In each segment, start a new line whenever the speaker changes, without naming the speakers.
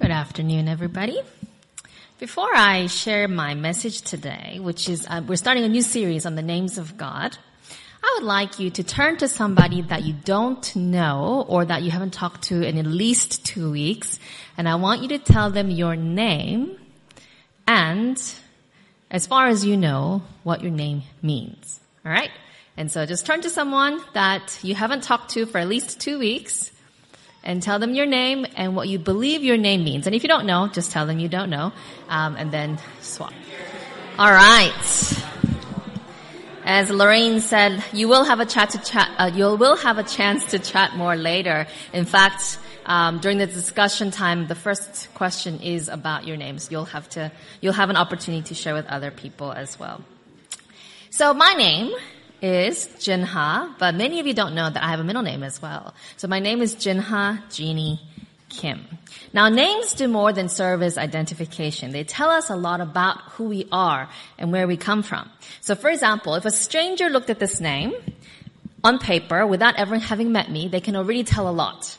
Good afternoon, everybody. Before I share my message today, which is, uh, we're starting a new series on the names of God, I would like you to turn to somebody that you don't know or that you haven't talked to in at least two weeks, and I want you to tell them your name and, as far as you know, what your name means. Alright? And so just turn to someone that you haven't talked to for at least two weeks, and tell them your name and what you believe your name means. And if you don't know, just tell them you don't know, um, and then swap. All right. As Lorraine said, you will have a chat to chat. Uh, you will have a chance to chat more later. In fact, um, during the discussion time, the first question is about your names. You'll have to. You'll have an opportunity to share with other people as well. So my name is Jinha, but many of you don't know that I have a middle name as well. So my name is Jinha Jeannie Kim. Now names do more than serve as identification. They tell us a lot about who we are and where we come from. So for example, if a stranger looked at this name on paper without ever having met me, they can already tell a lot.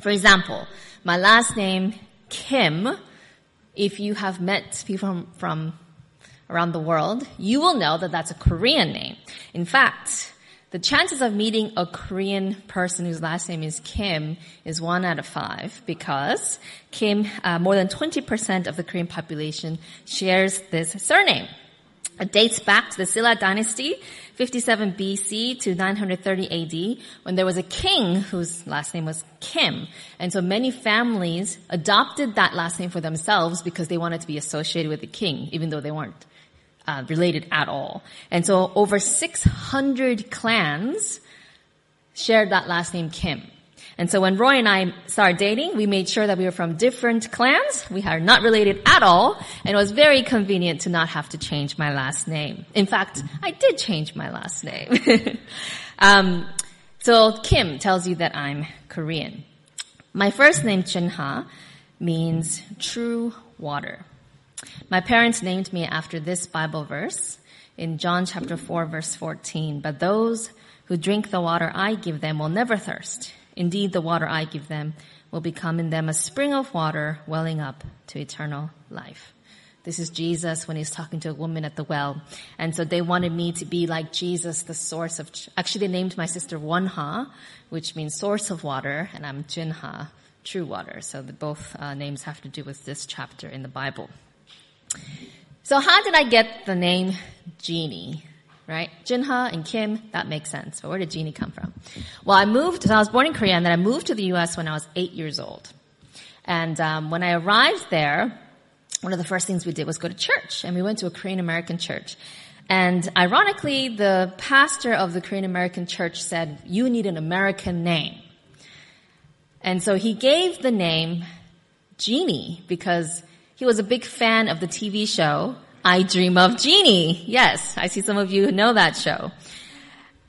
For example, my last name, Kim, if you have met people from, from around the world, you will know that that's a Korean name. In fact, the chances of meeting a Korean person whose last name is Kim is one out of five because Kim, uh, more than 20% of the Korean population shares this surname. It dates back to the Silla dynasty, 57 BC to 930 AD, when there was a king whose last name was Kim. And so many families adopted that last name for themselves because they wanted to be associated with the king, even though they weren't uh, related at all. And so over 600 clans shared that last name Kim. And so when Roy and I started dating, we made sure that we were from different clans. We are not related at all. And it was very convenient to not have to change my last name. In fact, I did change my last name. um, so Kim tells you that I'm Korean. My first name, Jinha, means true water. My parents named me after this Bible verse in John chapter 4 verse 14. But those who drink the water I give them will never thirst. Indeed, the water I give them will become in them a spring of water welling up to eternal life. This is Jesus when he's talking to a woman at the well. And so they wanted me to be like Jesus, the source of, actually they named my sister Wonha, which means source of water, and I'm Jinha, true water. So the, both uh, names have to do with this chapter in the Bible. So how did I get the name Jeannie? Right? Jinha and Kim, that makes sense. But where did Jeannie come from? Well, I moved, so I was born in Korea and then I moved to the US when I was eight years old. And um, when I arrived there, one of the first things we did was go to church and we went to a Korean American church. And ironically, the pastor of the Korean American church said, you need an American name. And so he gave the name Jeannie because he was a big fan of the TV show I Dream of Jeannie. Yes, I see some of you know that show.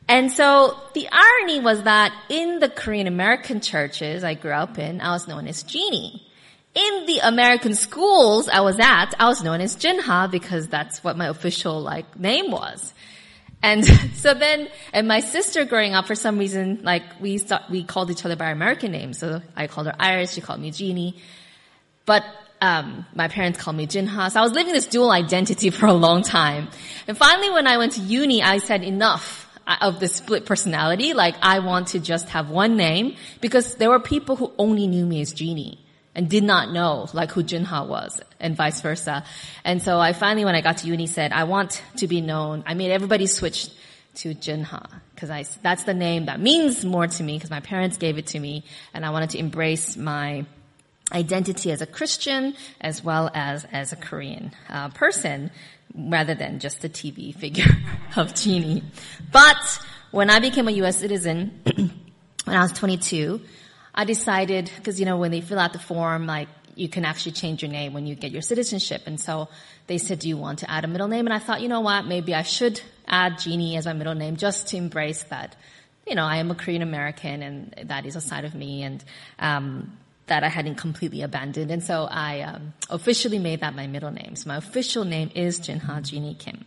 And so the irony was that in the Korean American churches I grew up in, I was known as Jeannie. In the American schools I was at, I was known as Jinha because that's what my official like name was. And so then, and my sister growing up, for some reason, like we thought, we called each other by our American names. So I called her Iris, she called me Jeannie. But um, my parents called me Jinha. So I was living this dual identity for a long time. And finally, when I went to uni, I said enough of the split personality. Like I want to just have one name because there were people who only knew me as Jeannie and did not know like who Jinha was and vice versa. And so I finally, when I got to uni, said I want to be known. I made everybody switch to Jinha because I that's the name that means more to me because my parents gave it to me and I wanted to embrace my identity as a Christian as well as as a Korean uh, person rather than just a TV figure of Jeannie. But when I became a U.S. citizen when I was 22, I decided because you know when they fill out the form like you can actually change your name when you get your citizenship, and so they said, "Do you want to add a middle name?" And I thought, you know what, maybe I should add Jeannie as my middle name just to embrace that. You know, I am a Korean American, and that is a side of me, and um, that I hadn't completely abandoned. And so I um, officially made that my middle name. So my official name is Jinha Jeannie Kim.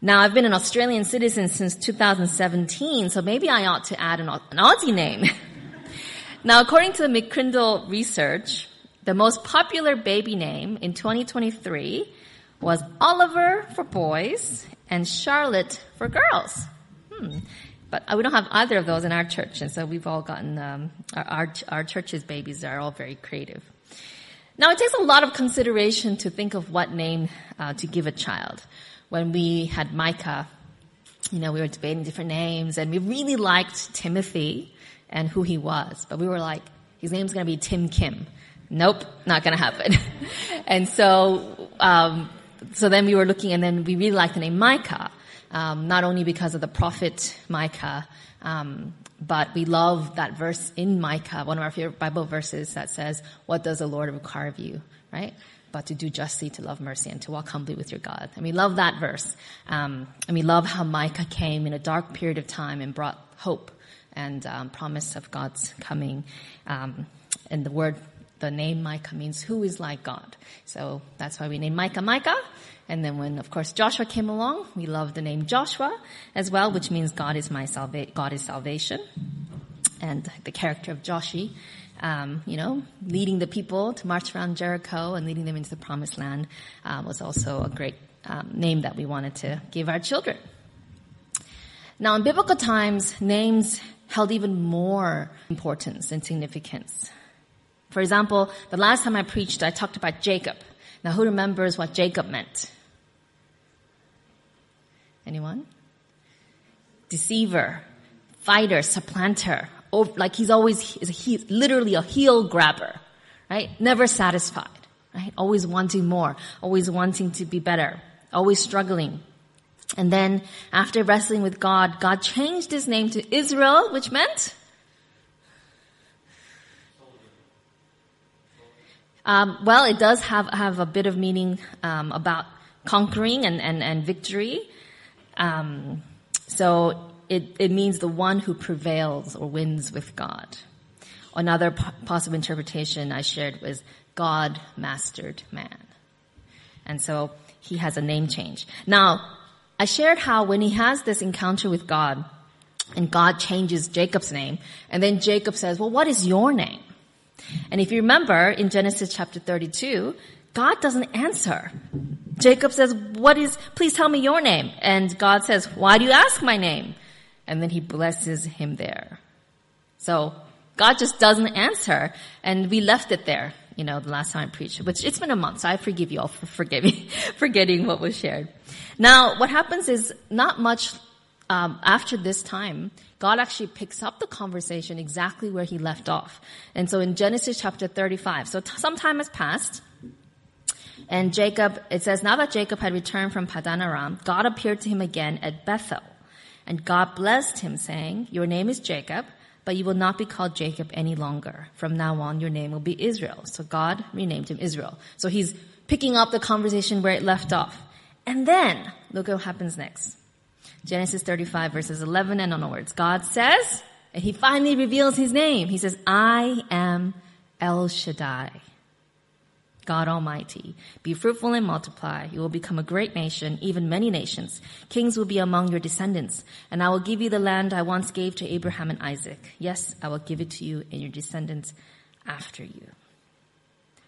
Now I've been an Australian citizen since 2017, so maybe I ought to add an, an Aussie name. now according to the McCrindle research, the most popular baby name in 2023 was Oliver for boys and Charlotte for girls. Hmm. But we don't have either of those in our church, and so we've all gotten um, our, our, our church's babies are all very creative. Now it takes a lot of consideration to think of what name uh, to give a child. When we had Micah, you know, we were debating different names, and we really liked Timothy and who he was, but we were like, his name's going to be Tim Kim. Nope, not going to happen. and so, um, so then we were looking, and then we really liked the name Micah um, not only because of the prophet Micah, um, but we love that verse in Micah, one of our favorite Bible verses that says, "What does the Lord require of you?" Right? But to do justly, to love mercy, and to walk humbly with your God. And we love that verse. Um, and we love how Micah came in a dark period of time and brought hope and um, promise of God's coming. Um, and the word, the name Micah means who is like God. So that's why we named Micah Micah. And then when, of course, Joshua came along, we love the name Joshua as well, which means God is my God is salvation. And the character of Joshi, um, you know, leading the people to march around Jericho and leading them into the promised land, uh, was also a great um, name that we wanted to give our children. Now, in biblical times, names held even more importance and significance. For example, the last time I preached, I talked about Jacob. Now, who remembers what Jacob meant? Anyone? Deceiver, fighter, supplanter. Oh, like he's always, he's literally a heel grabber, right? Never satisfied, right? Always wanting more, always wanting to be better, always struggling. And then after wrestling with God, God changed his name to Israel, which meant Um, well, it does have have a bit of meaning um, about conquering and and, and victory. Um, so it it means the one who prevails or wins with God. Another possible interpretation I shared was God mastered man, and so he has a name change. Now, I shared how when he has this encounter with God, and God changes Jacob's name, and then Jacob says, "Well, what is your name?" And if you remember in Genesis chapter 32, God doesn't answer. Jacob says, what is, please tell me your name. And God says, why do you ask my name? And then he blesses him there. So God just doesn't answer. And we left it there, you know, the last time I preached, which it's been a month, so I forgive you all for forgiving, forgetting what was shared. Now, what happens is not much um, after this time, God actually picks up the conversation exactly where he left off. And so in Genesis chapter 35, so t- some time has passed, and Jacob, it says, now that Jacob had returned from Padan Aram, God appeared to him again at Bethel. And God blessed him, saying, Your name is Jacob, but you will not be called Jacob any longer. From now on, your name will be Israel. So God renamed him Israel. So he's picking up the conversation where it left off. And then, look what happens next. Genesis 35 verses 11 and onwards. God says, and he finally reveals his name. He says, I am El Shaddai. God Almighty. Be fruitful and multiply. You will become a great nation, even many nations. Kings will be among your descendants. And I will give you the land I once gave to Abraham and Isaac. Yes, I will give it to you and your descendants after you.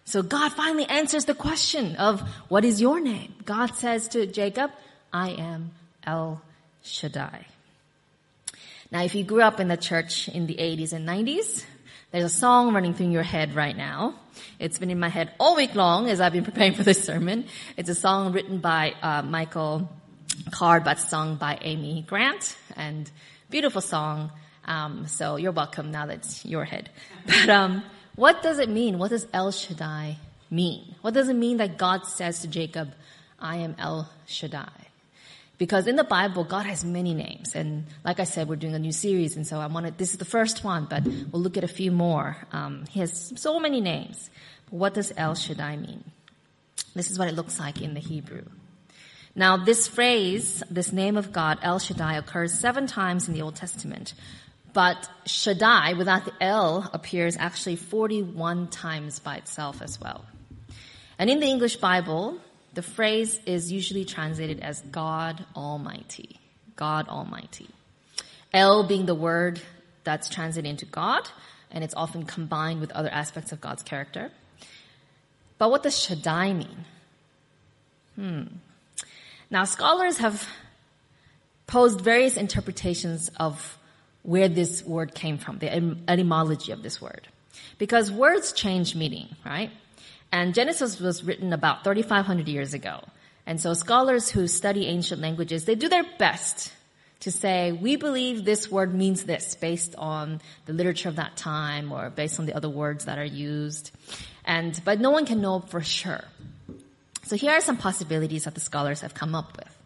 So God finally answers the question of what is your name? God says to Jacob, I am El Shaddai. Now, if you grew up in the church in the 80s and 90s, there's a song running through your head right now. It's been in my head all week long as I've been preparing for this sermon. It's a song written by uh, Michael Card, but sung by Amy Grant, and beautiful song. Um, so you're welcome now that's your head. But um, what does it mean? What does El Shaddai mean? What does it mean that God says to Jacob, "I am El Shaddai"? Because in the Bible, God has many names. And like I said, we're doing a new series. And so I wanted, this is the first one, but we'll look at a few more. Um, he has so many names. But what does El Shaddai mean? This is what it looks like in the Hebrew. Now, this phrase, this name of God, El Shaddai, occurs seven times in the Old Testament. But Shaddai, without the El, appears actually 41 times by itself as well. And in the English Bible, the phrase is usually translated as God Almighty. God Almighty. El being the word that's translated into God, and it's often combined with other aspects of God's character. But what does Shaddai mean? Hmm. Now, scholars have posed various interpretations of where this word came from, the etymology of this word. Because words change meaning, right? And Genesis was written about 3,500 years ago. And so scholars who study ancient languages, they do their best to say, we believe this word means this based on the literature of that time or based on the other words that are used. And, but no one can know for sure. So here are some possibilities that the scholars have come up with.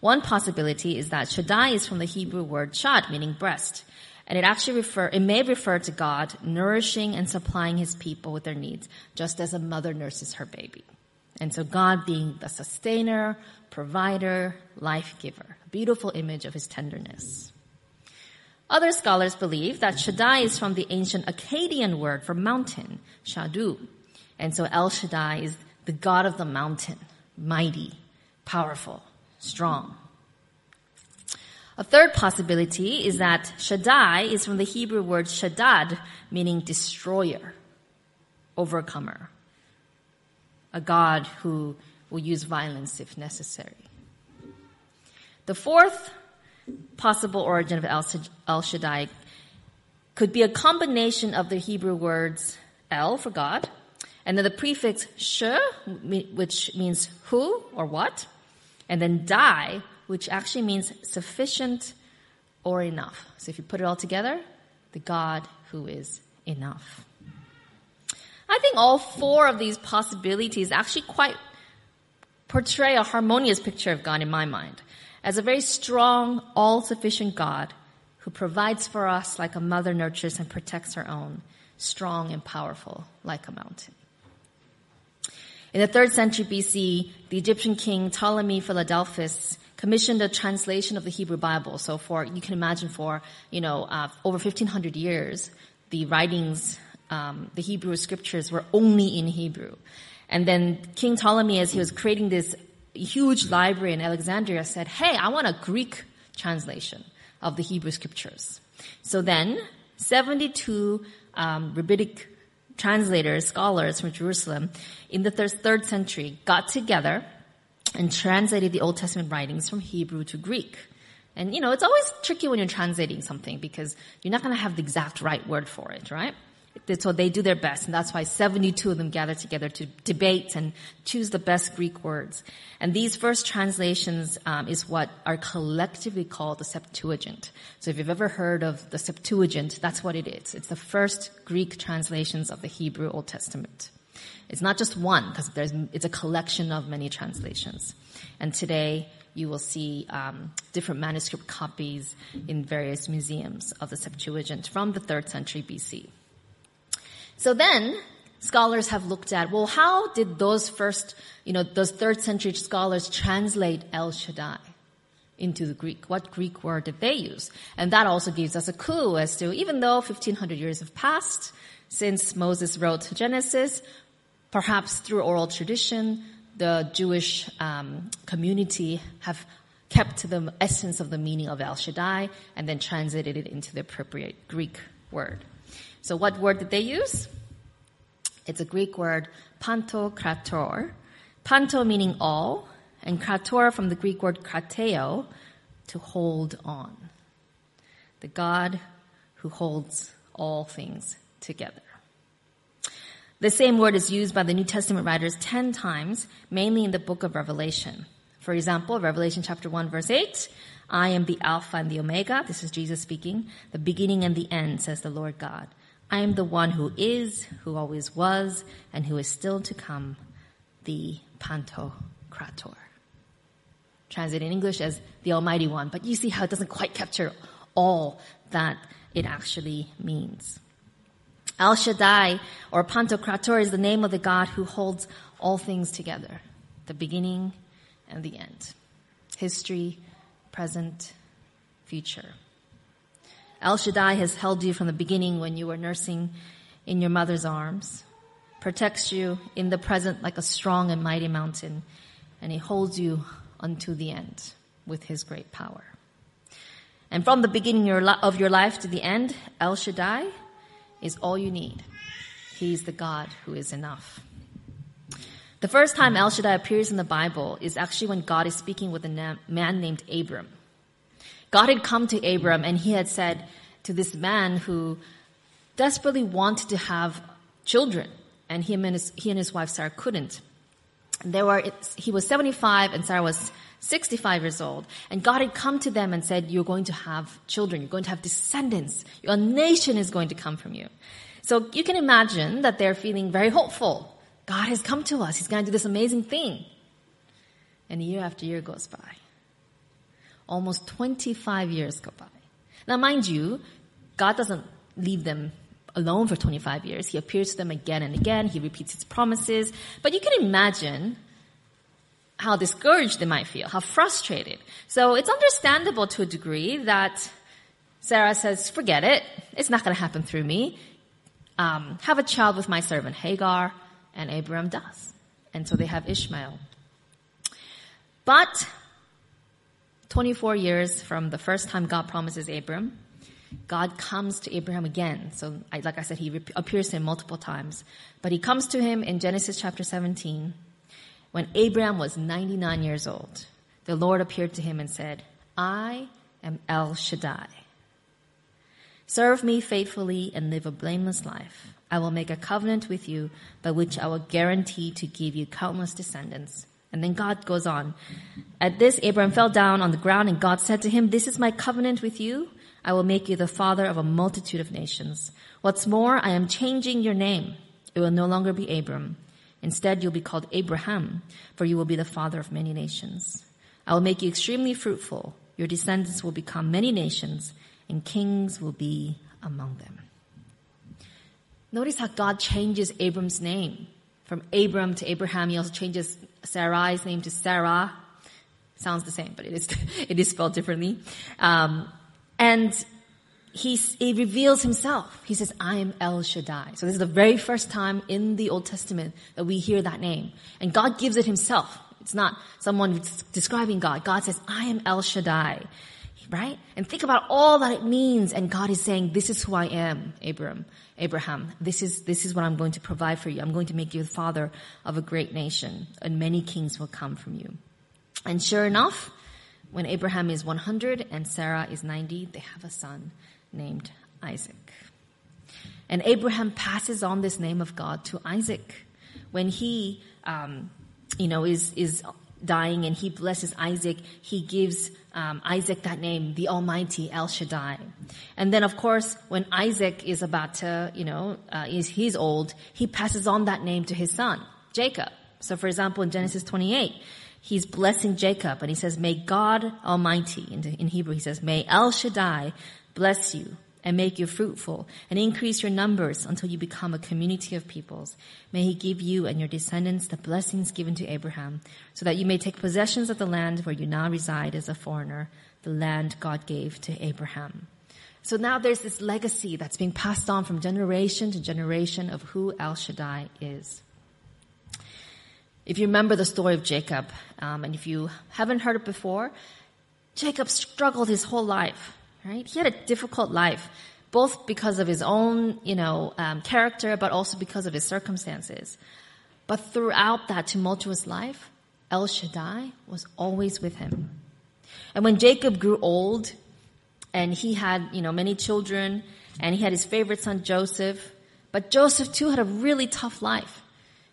One possibility is that Shaddai is from the Hebrew word shad, meaning breast. And it actually refer, it may refer to God nourishing and supplying his people with their needs, just as a mother nurses her baby. And so God being the sustainer, provider, life giver. A beautiful image of his tenderness. Other scholars believe that Shaddai is from the ancient Akkadian word for mountain, Shadu. And so El Shaddai is the God of the mountain, mighty, powerful, strong. A third possibility is that Shaddai is from the Hebrew word Shaddad, meaning destroyer, overcomer. A God who will use violence if necessary. The fourth possible origin of El Shaddai could be a combination of the Hebrew words El for God, and then the prefix sh, which means who or what, and then dai, which actually means sufficient or enough. So if you put it all together, the God who is enough. I think all four of these possibilities actually quite portray a harmonious picture of God in my mind as a very strong, all-sufficient God who provides for us like a mother nurtures and protects her own, strong and powerful like a mountain. In the third century BC, the Egyptian king Ptolemy Philadelphus commissioned a translation of the Hebrew Bible. So for, you can imagine for, you know, uh, over 1500 years, the writings, um, the Hebrew scriptures were only in Hebrew. And then King Ptolemy, as he was creating this huge library in Alexandria, said, hey, I want a Greek translation of the Hebrew scriptures. So then, 72 um, rabbinic translators, scholars from Jerusalem in the third century got together and translated the Old Testament writings from Hebrew to Greek. And you know, it's always tricky when you're translating something because you're not going to have the exact right word for it, right? So they do their best, and that's why 72 of them gather together to debate and choose the best Greek words. And these first translations um, is what are collectively called the Septuagint. So if you've ever heard of the Septuagint, that's what it is. It's the first Greek translations of the Hebrew Old Testament. It's not just one, because it's a collection of many translations. And today, you will see um, different manuscript copies in various museums of the Septuagint from the third century BC. So then, scholars have looked at, well, how did those first, you know, those third century scholars translate El Shaddai into the Greek? What Greek word did they use? And that also gives us a clue as to, even though 1500 years have passed since Moses wrote Genesis, perhaps through oral tradition, the Jewish um, community have kept to the essence of the meaning of El Shaddai and then translated it into the appropriate Greek word. So what word did they use? It's a Greek word, pantokrator. Panto meaning all, and krator from the Greek word krateo, to hold on. The God who holds all things together. The same word is used by the New Testament writers 10 times, mainly in the book of Revelation. For example, Revelation chapter 1 verse 8, I am the Alpha and the Omega. This is Jesus speaking. The beginning and the end, says the Lord God. I am the one who is, who always was, and who is still to come, the Pantocrator. Translated in English as the Almighty One, but you see how it doesn't quite capture all that it actually means. El Shaddai, or Pantocrator, is the name of the God who holds all things together, the beginning and the end. History, present, future. El Shaddai has held you from the beginning when you were nursing in your mother's arms, protects you in the present like a strong and mighty mountain, and he holds you unto the end with his great power. And from the beginning of your life to the end, El Shaddai is all you need. He's the God who is enough. The first time El Shaddai appears in the Bible is actually when God is speaking with a man named Abram. God had come to Abram and he had said to this man who desperately wanted to have children, and he and his, he and his wife Sarah couldn't. There were, he was 75 and Sarah was 65 years old. And God had come to them and said, you're going to have children. You're going to have descendants. Your nation is going to come from you. So you can imagine that they're feeling very hopeful. God has come to us. He's going to do this amazing thing. And year after year goes by. Almost 25 years go by. Now mind you, God doesn't leave them alone for 25 years. He appears to them again and again. He repeats his promises. But you can imagine how discouraged they might feel, how frustrated. So it's understandable to a degree that Sarah says, forget it. It's not going to happen through me. Um, have a child with my servant Hagar. And Abraham does. And so they have Ishmael. But 24 years from the first time God promises Abram, God comes to Abraham again. So, like I said, he appears to him multiple times. But he comes to him in Genesis chapter 17 when Abraham was 99 years old. The Lord appeared to him and said, I am El Shaddai. Serve me faithfully and live a blameless life. I will make a covenant with you by which I will guarantee to give you countless descendants. And then God goes on. At this, Abraham fell down on the ground and God said to him, This is my covenant with you I will make you the father of a multitude of nations. What's more, I am changing your name. It will no longer be Abram. Instead, you'll be called Abraham, for you will be the father of many nations. I will make you extremely fruitful. Your descendants will become many nations, and kings will be among them. Notice how God changes Abram's name. From Abram to Abraham, he also changes Sarai's name to Sarah. Sounds the same, but it is, it is spelled differently. Um, and he, he reveals himself. He says, I am El Shaddai. So this is the very first time in the Old Testament that we hear that name. And God gives it himself. It's not someone describing God. God says, I am El Shaddai. Right? And think about all that it means. And God is saying, this is who I am, Abram, Abraham. This is, this is what I'm going to provide for you. I'm going to make you the father of a great nation and many kings will come from you. And sure enough, when Abraham is 100 and Sarah is 90, they have a son named Isaac. And Abraham passes on this name of God to Isaac. When he, um, you know, is, is dying and he blesses Isaac, he gives um, Isaac that name, the Almighty El Shaddai. And then, of course, when Isaac is about to, you know, uh, is he's old, he passes on that name to his son, Jacob. So, for example, in Genesis 28, he's blessing Jacob and he says, may God Almighty, in Hebrew he says, may El Shaddai bless you and make you fruitful and increase your numbers until you become a community of peoples. May he give you and your descendants the blessings given to Abraham so that you may take possessions of the land where you now reside as a foreigner, the land God gave to Abraham. So now there's this legacy that's being passed on from generation to generation of who El Shaddai is. If you remember the story of Jacob, um, and if you haven't heard it before, Jacob struggled his whole life, right? He had a difficult life, both because of his own, you know, um, character, but also because of his circumstances. But throughout that tumultuous life, El Shaddai was always with him. And when Jacob grew old, and he had, you know, many children, and he had his favorite son Joseph, but Joseph too had a really tough life.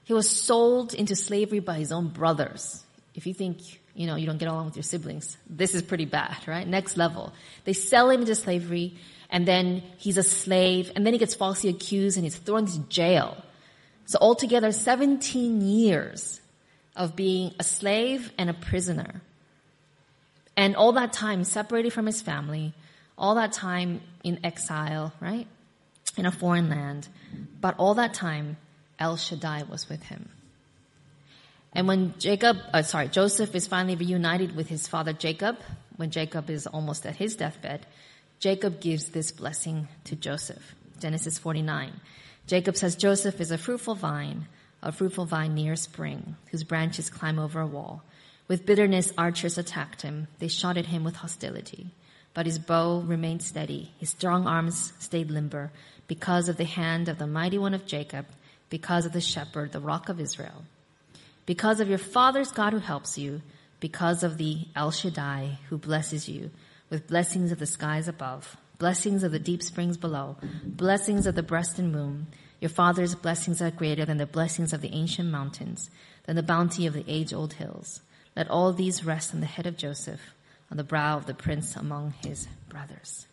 He was sold into slavery by his own brothers. If you think, you know, you don't get along with your siblings, this is pretty bad, right? Next level. They sell him into slavery and then he's a slave and then he gets falsely accused and he's thrown into jail. So altogether 17 years of being a slave and a prisoner. And all that time separated from his family, all that time in exile, right? In a foreign land. But all that time El Shaddai was with him. And when Jacob, uh, sorry, Joseph is finally reunited with his father Jacob, when Jacob is almost at his deathbed, Jacob gives this blessing to Joseph. Genesis 49. Jacob says, Joseph is a fruitful vine, a fruitful vine near a spring, whose branches climb over a wall. With bitterness, archers attacked him. They shot at him with hostility. But his bow remained steady. His strong arms stayed limber because of the hand of the mighty one of Jacob because of the shepherd, the rock of Israel. Because of your father's God who helps you, because of the El Shaddai who blesses you with blessings of the skies above, blessings of the deep springs below, blessings of the breast and womb. Your father's blessings are greater than the blessings of the ancient mountains, than the bounty of the age old hills. Let all these rest on the head of Joseph, on the brow of the prince among his brothers.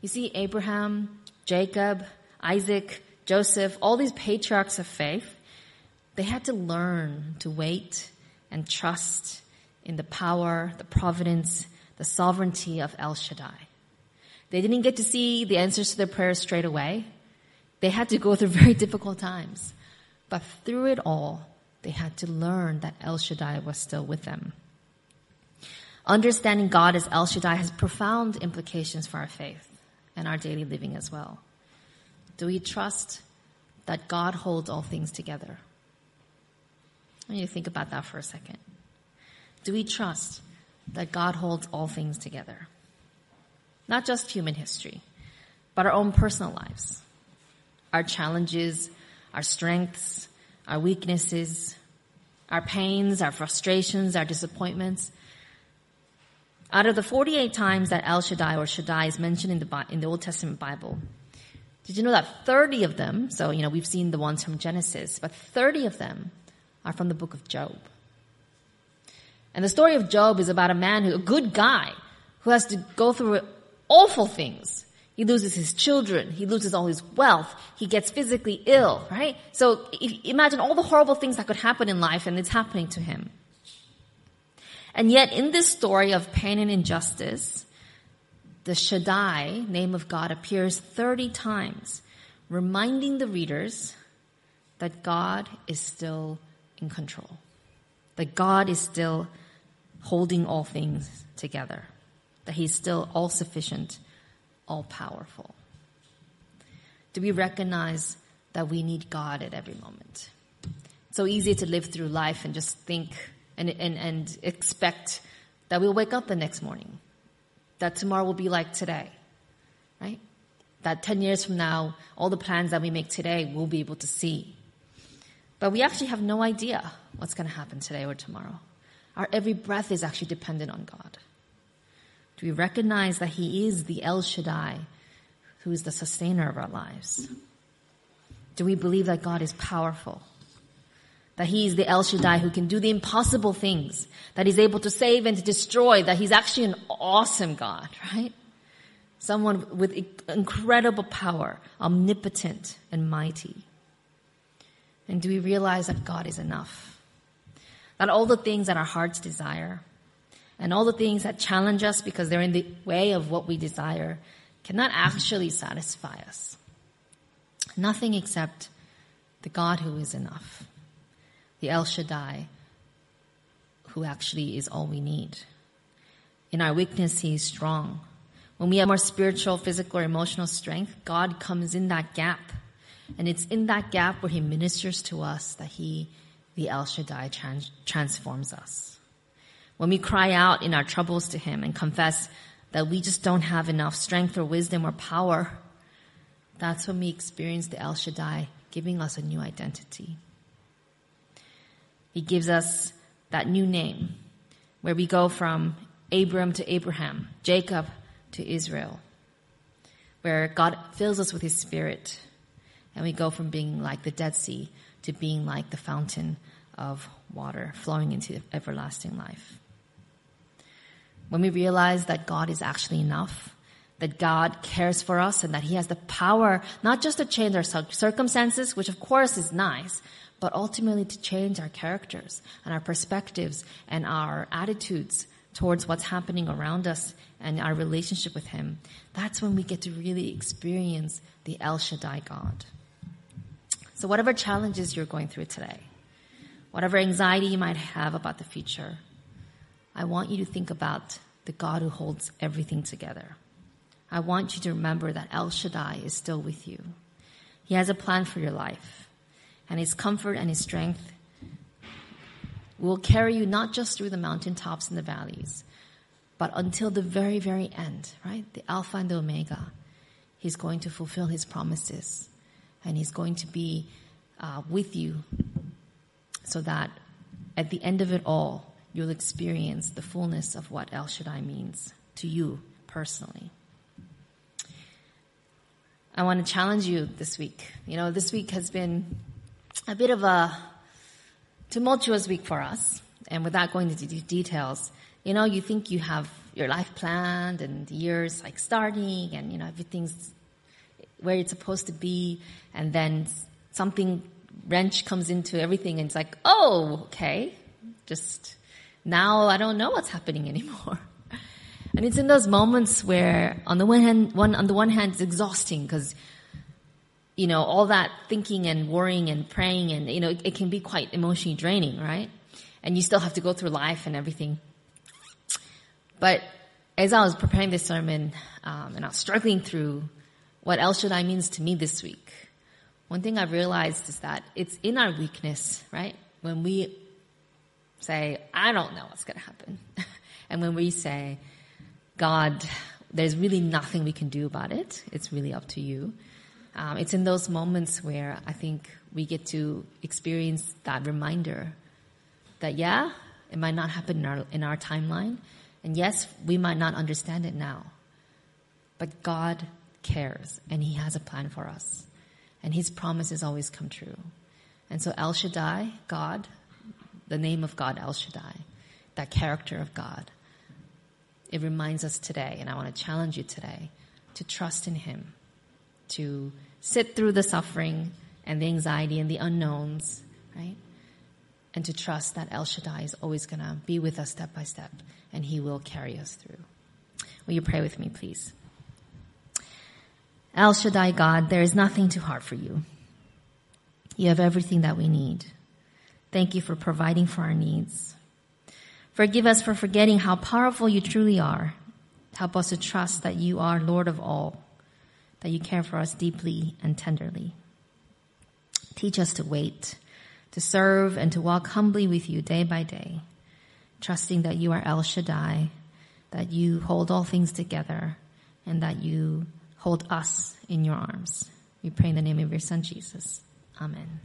You see, Abraham, Jacob, Isaac, Joseph, all these patriarchs of faith, they had to learn to wait and trust in the power, the providence, the sovereignty of El Shaddai. They didn't get to see the answers to their prayers straight away. They had to go through very difficult times. But through it all, they had to learn that El Shaddai was still with them. Understanding God as El Shaddai has profound implications for our faith and our daily living as well. Do we trust that God holds all things together? I want you to think about that for a second. Do we trust that God holds all things together? Not just human history, but our own personal lives, our challenges, our strengths, our weaknesses, our pains, our frustrations, our disappointments. Out of the 48 times that El Shaddai or Shaddai is mentioned in the, in the Old Testament Bible, did you know that 30 of them, so, you know, we've seen the ones from Genesis, but 30 of them are from the book of Job. And the story of Job is about a man who, a good guy, who has to go through awful things. He loses his children. He loses all his wealth. He gets physically ill, right? So imagine all the horrible things that could happen in life and it's happening to him. And yet in this story of pain and injustice, the Shaddai, name of God, appears 30 times, reminding the readers that God is still in control. That God is still holding all things together. That He's still all sufficient, all powerful. Do we recognize that we need God at every moment? It's so easy to live through life and just think and, and, and expect that we'll wake up the next morning, that tomorrow will be like today, right? That 10 years from now, all the plans that we make today, we'll be able to see. But we actually have no idea what's going to happen today or tomorrow. Our every breath is actually dependent on God. Do we recognize that He is the El Shaddai, who is the sustainer of our lives? Do we believe that God is powerful? That He is the El Shaddai who can do the impossible things, that He's able to save and to destroy, that He's actually an awesome God, right? Someone with incredible power, omnipotent and mighty. And do we realize that God is enough? That all the things that our hearts desire and all the things that challenge us because they're in the way of what we desire cannot actually satisfy us. Nothing except the God who is enough. The El Shaddai who actually is all we need. In our weakness, He is strong. When we have more spiritual, physical, or emotional strength, God comes in that gap and it's in that gap where he ministers to us that he, the El Shaddai, trans- transforms us. When we cry out in our troubles to him and confess that we just don't have enough strength or wisdom or power, that's when we experience the El Shaddai giving us a new identity. He gives us that new name where we go from Abram to Abraham, Jacob to Israel, where God fills us with his spirit and we go from being like the Dead Sea to being like the fountain of water flowing into everlasting life. When we realize that God is actually enough, that God cares for us and that He has the power not just to change our circumstances, which of course is nice, but ultimately to change our characters and our perspectives and our attitudes towards what's happening around us and our relationship with Him. That's when we get to really experience the El Shaddai God. So whatever challenges you're going through today, whatever anxiety you might have about the future, I want you to think about the God who holds everything together. I want you to remember that El Shaddai is still with you. He has a plan for your life, and His comfort and His strength will carry you not just through the mountaintops and the valleys, but until the very, very end, right? The Alpha and the Omega. He's going to fulfill His promises and He's going to be uh, with you so that at the end of it all, you'll experience the fullness of what El Shaddai means to you personally. I want to challenge you this week. You know, this week has been a bit of a tumultuous week for us. And without going into details, you know, you think you have your life planned and year's like starting and, you know, everything's where it's supposed to be. And then something wrench comes into everything and it's like, oh, okay. Just now I don't know what's happening anymore. And it's in those moments where, on the one hand, one on the one hand, it's exhausting because, you know, all that thinking and worrying and praying and you know, it, it can be quite emotionally draining, right? And you still have to go through life and everything. But as I was preparing this sermon, um, and I was struggling through what El Shaddai means to me this week, one thing I've realized is that it's in our weakness, right? When we say, I don't know what's going to happen. and when we say, God, there's really nothing we can do about it. It's really up to you. Um, it's in those moments where I think we get to experience that reminder that yeah, it might not happen in our, in our timeline. And yes, we might not understand it now. But God cares and He has a plan for us. And His promises always come true. And so El Shaddai, God, the name of God, El Shaddai, that character of God, it reminds us today, and I want to challenge you today, to trust in Him, to sit through the suffering and the anxiety and the unknowns, right? And to trust that El Shaddai is always going to be with us step by step, and He will carry us through. Will you pray with me, please? El Shaddai God, there is nothing too hard for you. You have everything that we need. Thank you for providing for our needs. Forgive us for forgetting how powerful you truly are. Help us to trust that you are Lord of all, that you care for us deeply and tenderly. Teach us to wait, to serve, and to walk humbly with you day by day, trusting that you are El Shaddai, that you hold all things together, and that you hold us in your arms. We pray in the name of your Son, Jesus. Amen.